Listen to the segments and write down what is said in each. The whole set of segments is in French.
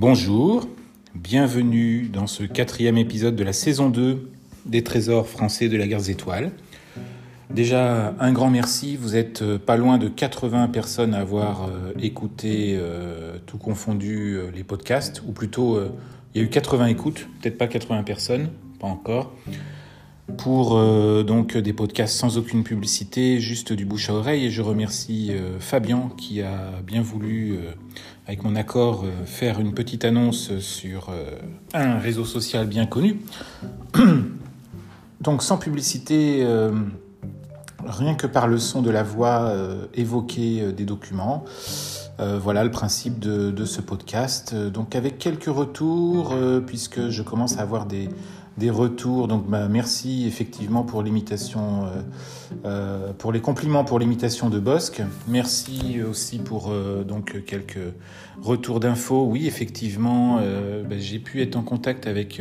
Bonjour, bienvenue dans ce quatrième épisode de la saison 2 des Trésors français de la guerre des étoiles. Déjà, un grand merci, vous êtes euh, pas loin de 80 personnes à avoir euh, écouté, euh, tout confondu, les podcasts, ou plutôt, il y a eu 80 écoutes, peut-être pas 80 personnes, pas encore pour euh, donc des podcasts sans aucune publicité, juste du bouche à oreille. Et je remercie euh, Fabien qui a bien voulu, euh, avec mon accord, faire une petite annonce sur un réseau social bien connu. donc sans publicité, rien que par le son de la voix, évoquer des documents. voilà le principe de, ce podcast. Donc avec quelques retours, puisque je commence à avoir des des retours. Donc bah, merci effectivement pour l'imitation, euh, euh, pour les compliments pour l'imitation de Bosque. Merci aussi pour euh, donc quelques retours d'infos. Oui, effectivement, bah, j'ai pu être en contact avec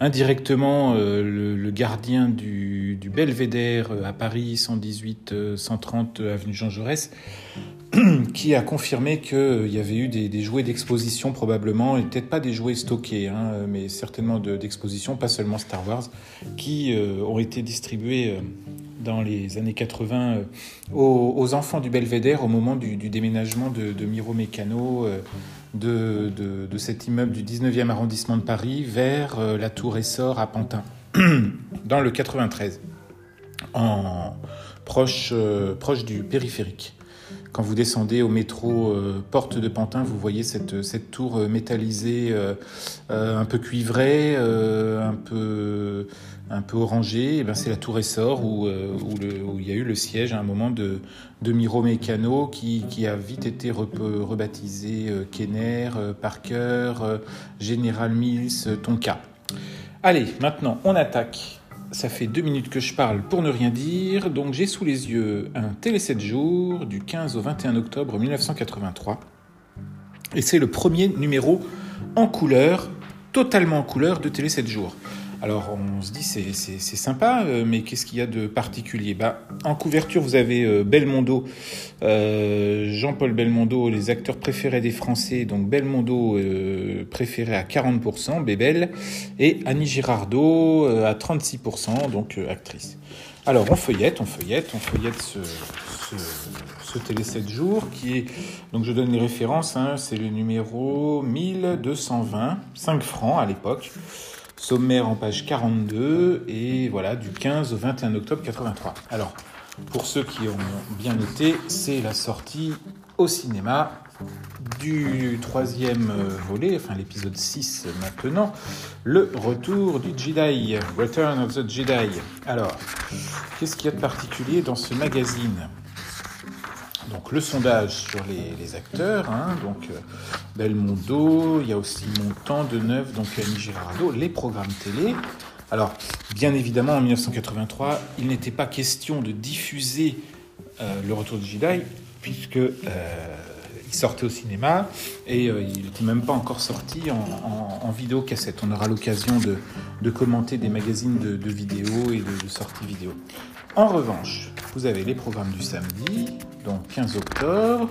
indirectement le, gardien du, du Belvédère à Paris, 118 130 avenue Jean Jaurès qui a confirmé qu'il y avait eu des, jouets d'exposition probablement, et peut-être pas des jouets stockés, hein, mais certainement d'exposition, pas seulement Star Wars, qui euh, ont été distribués euh, dans les années 80 euh, aux, enfants du Belvédère au moment du, déménagement de, Miro Mécano de, cet immeuble du 19e arrondissement de Paris vers la tour Essor à Pantin, dans le 93, en proche, proche du périphérique. Quand vous descendez au métro euh, Porte de Pantin, vous voyez cette, cette tour euh, métallisée, euh, un peu cuivrée, un peu un peu eh ben c'est la tour Essor où, où, il y a eu le siège à un moment de, de Miro Mécano qui, qui a vite été rebaptisé Kenner, Parker, General Mills, Tonka. Allez, maintenant on attaque ça fait deux minutes que je parle pour ne rien dire, donc j'ai sous les yeux un Télé 7 jours du 15 au 21 octobre 1983. Et c'est le premier numéro en couleur, totalement en couleur de Télé 7 jours. Alors on se dit c'est, sympa, euh, mais qu'est-ce qu'il y a de particulier? Bah, En couverture, vous avez euh, Belmondo, euh, Jean-Paul Belmondo, les acteurs préférés des Français, donc Belmondo préféré à 40%, Bébel, et Annie Girardot à 36%, donc actrice. Alors on feuillette, on feuillette, on feuillette ce, ce, télé 7 jours qui est, donc je donne les références, hein, c'est le numéro 1220, 5 francs à l'époque sommaire en page 42 et voilà du 15 au 21 octobre 83. Alors pour ceux qui ont bien noté, c'est la sortie au cinéma du troisième volet, enfin l'épisode 6 maintenant, le retour du Jedi, Return of the Jedi. Alors, qu'est-ce qu'il y a de particulier dans ce magazine? Le sondage sur les, acteurs, hein, donc euh, Belmondo, il y a aussi Montant, Deneuve, donc Annie Girardot, les programmes télé. Alors, bien évidemment, en 1983, il n'était pas question de diffuser euh, le retour de Jedi, puisque euh, il sortait au cinéma et il n'était même pas encore sorti en, vidéo cassette. On aura l'occasion de, commenter des magazines de, vidéos et de, sorties vidéo. En revanche, vous avez les programmes du samedi, donc 15 octobre.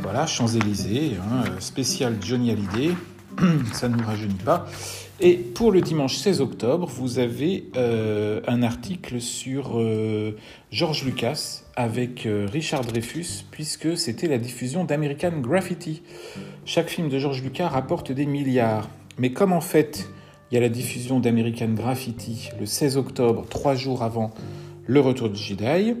Voilà, Champs-Élysées, hein, spécial Johnny Hallyday, ça ne nous rajeunit pas. Et pour le dimanche 16 octobre, vous avez euh, un article sur euh, George Lucas avec euh, Richard Dreyfus, puisque c'était la diffusion d'American Graffiti. Chaque film de George Lucas rapporte des milliards. Mais comme en fait, il y a la diffusion d'American Graffiti le 16 octobre, trois jours avant le retour de Jedi,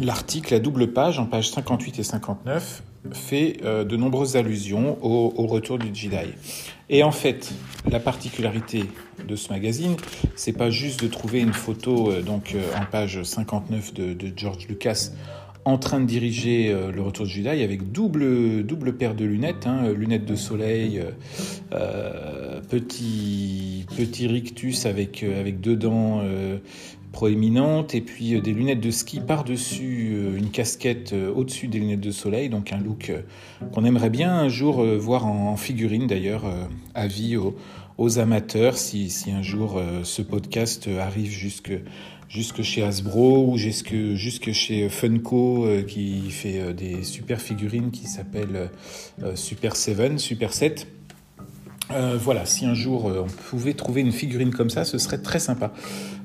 L'article à double page, en page 58 et 59, fait de nombreuses allusions au, retour du Jedi. Et en fait, la particularité de ce magazine, c'est pas juste de trouver une photo euh, donc euh, en page 59 de, George Lucas en train de diriger le retour du Jedi avec double, double paire de lunettes, hein, lunettes de soleil, petit, petit rictus avec, avec dedans proéminente et puis euh, des lunettes de ski par-dessus euh, une casquette euh, au-dessus des lunettes de soleil, donc un look qu'on aimerait bien un jour voir en figurine d'ailleurs, avis aux, aux amateurs si, si, un jour ce podcast arrive jusque, jusque chez Hasbro ou jusque, jusque chez Funko qui fait des super figurines qui s'appellent Super 7, Super 7. Euh, voilà, si un jour on pouvait trouver une figurine comme ça, ce serait très sympa.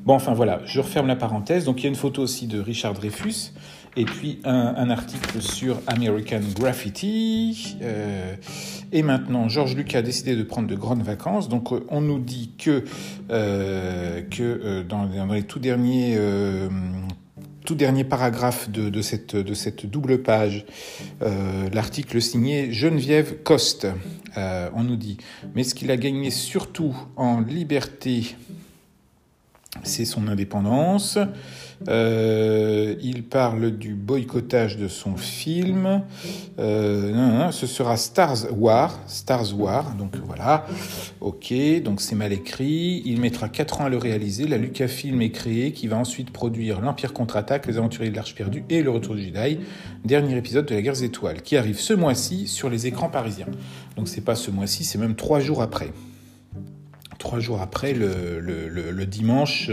Bon, enfin voilà, je referme la parenthèse. Donc il y a une photo aussi de Richard Dreyfus et puis un, article sur American Graffiti. Euh, et maintenant, Georges Lucas a décidé de prendre de grandes vacances. Donc euh, on nous dit que, euh, que dans, les tout derniers tout dernier paragraphe de, cette, de cette double page, l'article signé Geneviève Coste. on nous dit, mais ce qu'il a gagné surtout en liberté, c'est son indépendance. Euh, il parle du boycottage de son film. Euh, ce sera Stars War. Stars War. Donc voilà. Ok. Donc c'est mal écrit. Il mettra 4 ans à le réaliser. La Lucasfilm est créée, qui va ensuite produire l'Empire contre-attaque, Les Aventuriers de l'Arche perdue et Le Retour du Jedi, dernier épisode de la Guerre des Étoiles, qui arrive ce mois-ci sur les écrans parisiens. Donc c'est pas ce mois-ci, c'est même trois jours après trois jours après, le, dimanche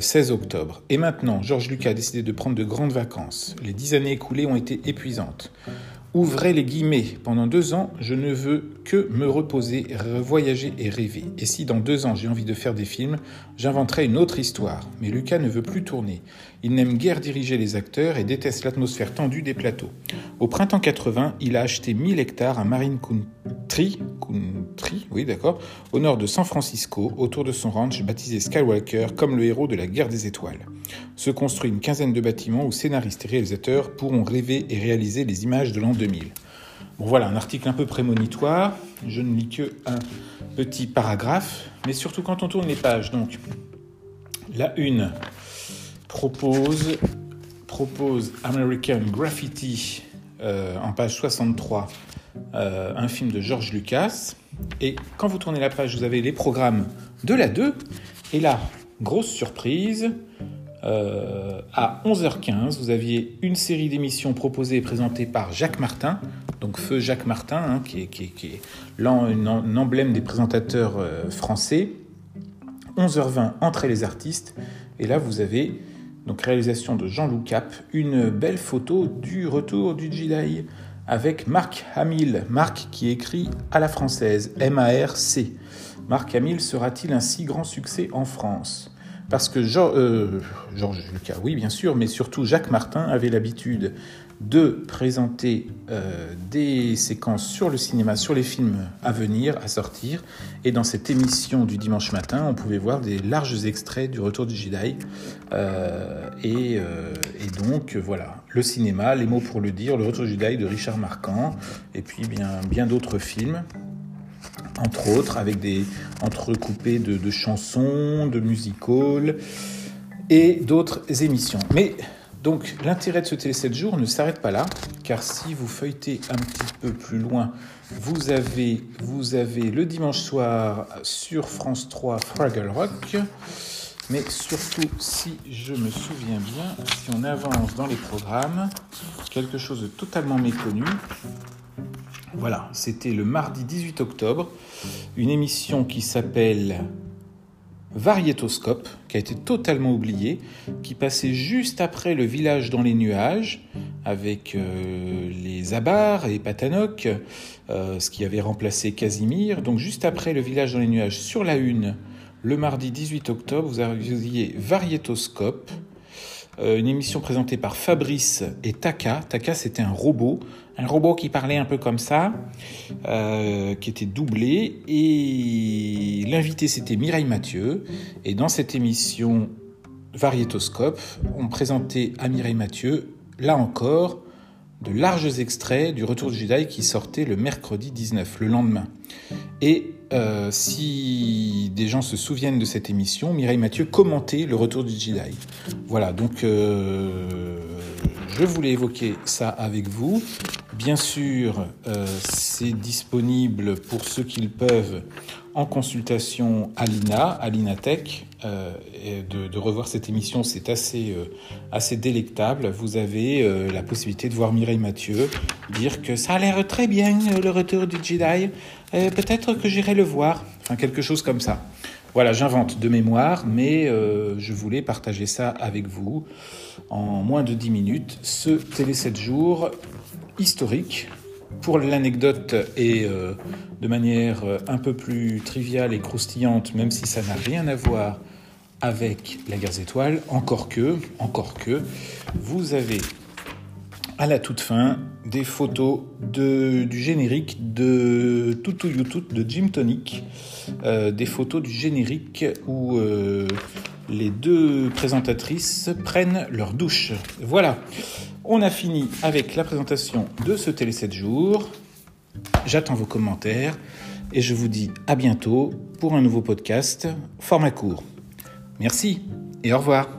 16 euh, octobre. Et maintenant, Georges Lucas a décidé de prendre de grandes vacances. Les dix années écoulées ont été épuisantes. Ouvrez les guillemets. Pendant deux ans, je ne veux que me reposer, voyager et rêver. Et si dans deux ans j'ai envie de faire des films, j'inventerai une autre histoire. Mais Lucas ne veut plus tourner. Il n'aime guère diriger les acteurs et déteste l'atmosphère tendue des plateaux. Au printemps 80, il a acheté 1000 hectares à Marine Country, Country au nord de San Francisco, autour de son ranch baptisé Skywalker comme le héros de la guerre des étoiles. Se construit une quinzaine de bâtiments où scénaristes et réalisateurs pourront rêver et réaliser les images de l'an 2000. Bon voilà, un article un peu prémonitoire. Je ne lis que un petit paragraphe, mais surtout quand on tourne les pages. Donc, la une propose, propose American Graffiti euh, en page 63, euh, un film de George Lucas. Et quand vous tournez la page, vous avez les programmes de la 2. Et là, grosse surprise, euh, à 11h15, vous aviez une série d'émissions proposées et présentées par Jacques Martin, donc Feu Jacques Martin, hein, qui est, un emblème des présentateurs français. 11h20, Entrée les artistes. Et là, vous avez, donc réalisation de Jean-Loup Cap, une belle photo du retour du Jedi avec Marc Hamill. Marc qui écrit à la française, M-A-R-C. Marc Hamill sera-t-il un si grand succès en France? Parce que euh, Georges Lucas, oui bien sûr, mais surtout Jacques Martin avait l'habitude de présenter euh, des séquences sur le cinéma, sur les films à venir, à sortir. Et dans cette émission du dimanche matin, on pouvait voir des larges extraits du Retour du Jedi. Euh, et, et, donc voilà, le cinéma, les mots pour le dire, le Retour du Jedi de Richard Marquand, et puis bien, bien d'autres films entre autres, avec des entrecoupés de, chansons, de music et d'autres émissions. Mais donc l'intérêt de ce Télé 7 jours ne s'arrête pas là, car si vous feuilletez un petit peu plus loin, vous avez, vous avez le dimanche soir sur France 3 Fraggle Rock. Mais surtout, si je me souviens bien, si on avance dans les programmes, quelque chose de totalement méconnu, voilà, c'était le mardi 18 octobre, une émission qui s'appelle Variétoscope, qui a été totalement oubliée, qui passait juste après le village dans les nuages, avec euh, les Abars et Patanoc, euh, ce qui avait remplacé Casimir. Donc juste après le village dans les nuages, sur la une, le mardi 18 octobre, vous aviez Variétoscope, une émission présentée par Fabrice et Taka. Taka, c'était un robot, un robot qui parlait un peu comme ça, euh, qui était doublé. Et l'invité, c'était Mireille Mathieu. Et dans cette émission Variétoscope, on présentait à Mireille Mathieu, là encore, de larges extraits du Retour du Jedi qui sortait le mercredi 19, le lendemain. Et euh, si des gens se souviennent de cette émission, Mireille Mathieu commentait le Retour du Jedi. Voilà, donc euh, je voulais évoquer ça avec vous. Bien sûr, euh, c'est disponible pour ceux qui le peuvent en consultation à l'INA, à l'INATech. Euh, de, revoir cette émission, c'est assez, euh, délectable. Vous avez la possibilité de voir Mireille Mathieu dire que ça a l'air très bien, le retour du Jedi. Peut-être que j'irai le voir. Enfin, quelque chose comme ça. Voilà, j'invente de mémoire, mais je voulais partager ça avec vous en moins de 10 minutes. Ce Télé 7 jours historique pour l'anecdote et euh, de manière euh, un peu plus triviale et croustillante, même si ça n'a rien à voir avec la guerre étoiles, encore que, encore que, vous avez à la toute fin des photos de, du générique de Tutu YouTube de Jim Tonic, euh, des photos du générique où les deux présentatrices prennent leur douche. Voilà, on a fini avec la présentation de ce Télé 7 jours. J'attends vos commentaires et je vous dis à bientôt pour un nouveau podcast format court. Merci et au revoir.